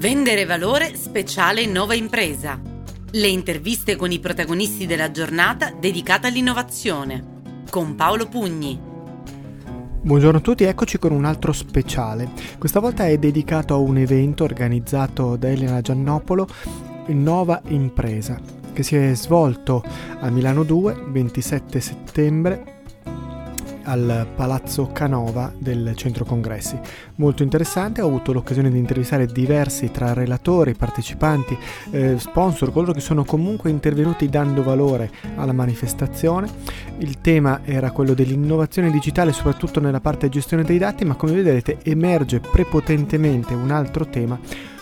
Vendere valore speciale nuova impresa. Le interviste con i protagonisti della giornata dedicata all'innovazione. Con Paolo Pugni. Buongiorno a tutti, eccoci con un altro speciale. Questa volta è dedicato a un evento organizzato da Elena Giannopolo, Nuova Impresa, che si è svolto a Milano 2, 27 settembre al Palazzo Canova del centro congressi. Molto interessante, ho avuto l'occasione di intervistare diversi tra relatori, partecipanti, eh, sponsor, coloro che sono comunque intervenuti dando valore alla manifestazione. Il tema era quello dell'innovazione digitale, soprattutto nella parte gestione dei dati, ma come vedrete emerge prepotentemente un altro tema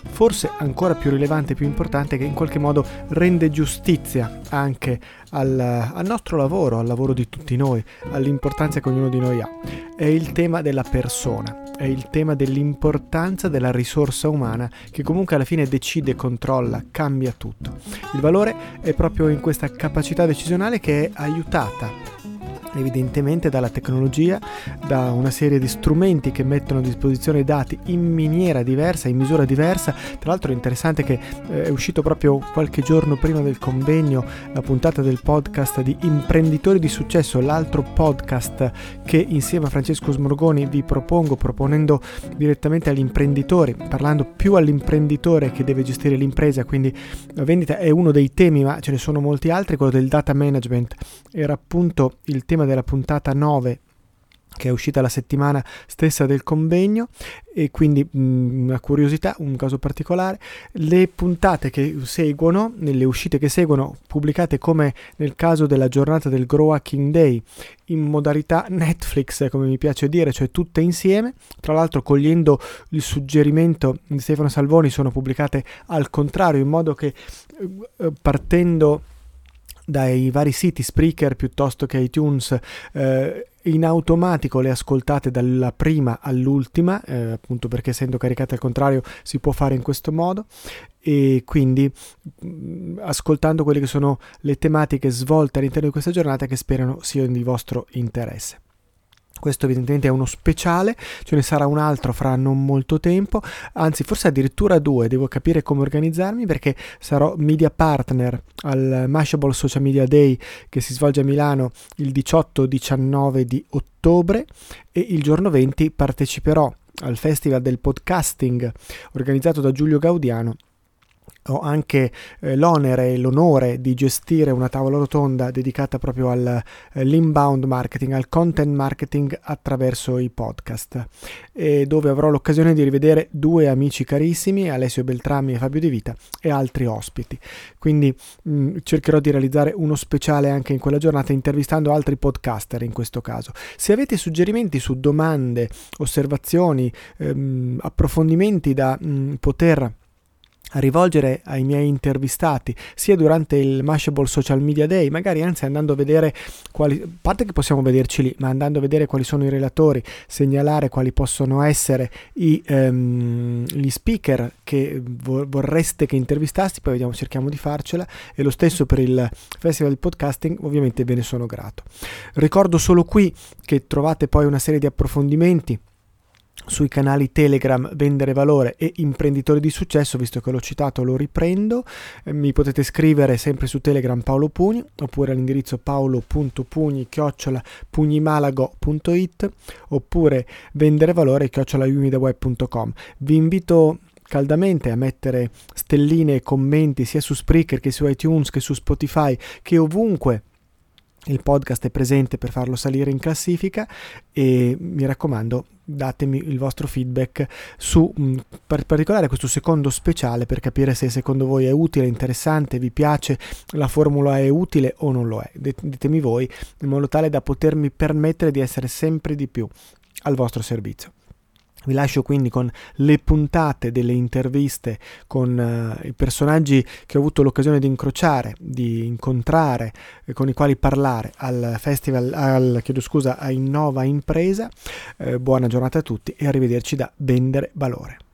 forse ancora più rilevante e più importante che in qualche modo rende giustizia anche al, al, nostro lavoro, al lavoro di tutti noi, all'importanza che ognuno di noi ha. È il tema della persona, è il tema dell'importanza della risorsa umana che comunque alla fine decide, controlla, cambia tutto. Il valore è proprio in questa capacità decisionale che è aiutata evidentemente dalla tecnologia, da una serie di strumenti che mettono a disposizione dati in miniera diversa, in misura diversa. Tra l'altro è interessante che eh, è uscito proprio qualche giorno prima del convegno la puntata del podcast di Imprenditori di Successo, l'altro podcast che insieme a Francesco Smorgoni vi propongo, proponendo direttamente agli imprenditori, parlando più all'imprenditore che deve gestire l'impresa, quindi la vendita è uno dei temi, ma ce ne sono molti altri, quello del data management era appunto il tema della puntata 9 che è uscita la settimana stessa del convegno e quindi mh, mm, una curiosità, un caso particolare, le puntate che seguono, le uscite che seguono, pubblicate come nel caso della giornata del Grow Hacking Day in modalità Netflix, come mi piace dire, cioè tutte insieme, tra l'altro cogliendo il suggerimento di Stefano Salvoni sono pubblicate al contrario in modo che eh, partendo dai vari siti Spreaker piuttosto che iTunes eh, in automatico le ascoltate dalla prima all'ultima eh, appunto perché essendo caricate al contrario si può fare in questo modo. E quindi mh, mm, ascoltando quelle che sono le tematiche svolte all'interno di questa giornata che sperano siano di vostro interesse questo evidentemente è uno speciale, ce ne sarà un altro fra non molto tempo, anzi forse addirittura due, devo capire come organizzarmi perché sarò media partner al Mashable Social Media Day che si svolge a Milano il 18-19 di ottobre e il giorno 20 parteciperò al Festival del Podcasting organizzato da Giulio Gaudiano ho anche eh, l'onere e l'onore di gestire una tavola rotonda dedicata proprio all'inbound eh, marketing, al content marketing attraverso i podcast, e dove avrò l'occasione di rivedere due amici carissimi, Alessio Beltrami e Fabio De Vita, e altri ospiti. Quindi mh, mm, cercherò di realizzare uno speciale anche in quella giornata intervistando altri podcaster in questo caso. Se avete suggerimenti su domande, osservazioni, ehm, approfondimenti da mh, mm, poter rivolgere ai miei intervistati sia durante il Mashable Social Media Day, magari anzi andando a vedere quali, a parte che possiamo vederci lì, ma andando a vedere quali sono i relatori, segnalare quali possono essere i, um, gli speaker che vorreste che intervistassi, poi vediamo, cerchiamo di farcela e lo stesso per il Festival del Podcasting, ovviamente ve ne sono grato. Ricordo solo qui che trovate poi una serie di approfondimenti sui canali Telegram Vendere Valore e Imprenditori di Successo, visto che l'ho citato lo riprendo, eh, mi potete scrivere sempre su Telegram Paolo Pugni oppure all'indirizzo paolo.pugni chiocciola pugnimalago.it oppure vendere valore chiocciola Vi invito caldamente a mettere stelline e commenti sia su Spreaker che su iTunes che su Spotify che ovunque il podcast è presente per farlo salire in classifica e mi raccomando datemi il vostro feedback su in particolare questo secondo speciale per capire se secondo voi è utile, interessante, vi piace, la formula è utile o non lo è. Ditemi voi in modo tale da potermi permettere di essere sempre di più al vostro servizio. Vi lascio quindi con le puntate delle interviste con uh, i personaggi che ho avuto l'occasione di incrociare, di incontrare, eh, con i quali parlare al festival, al, chiedo scusa, a Innova Impresa. Eh, buona giornata a tutti e arrivederci da Vendere Valore.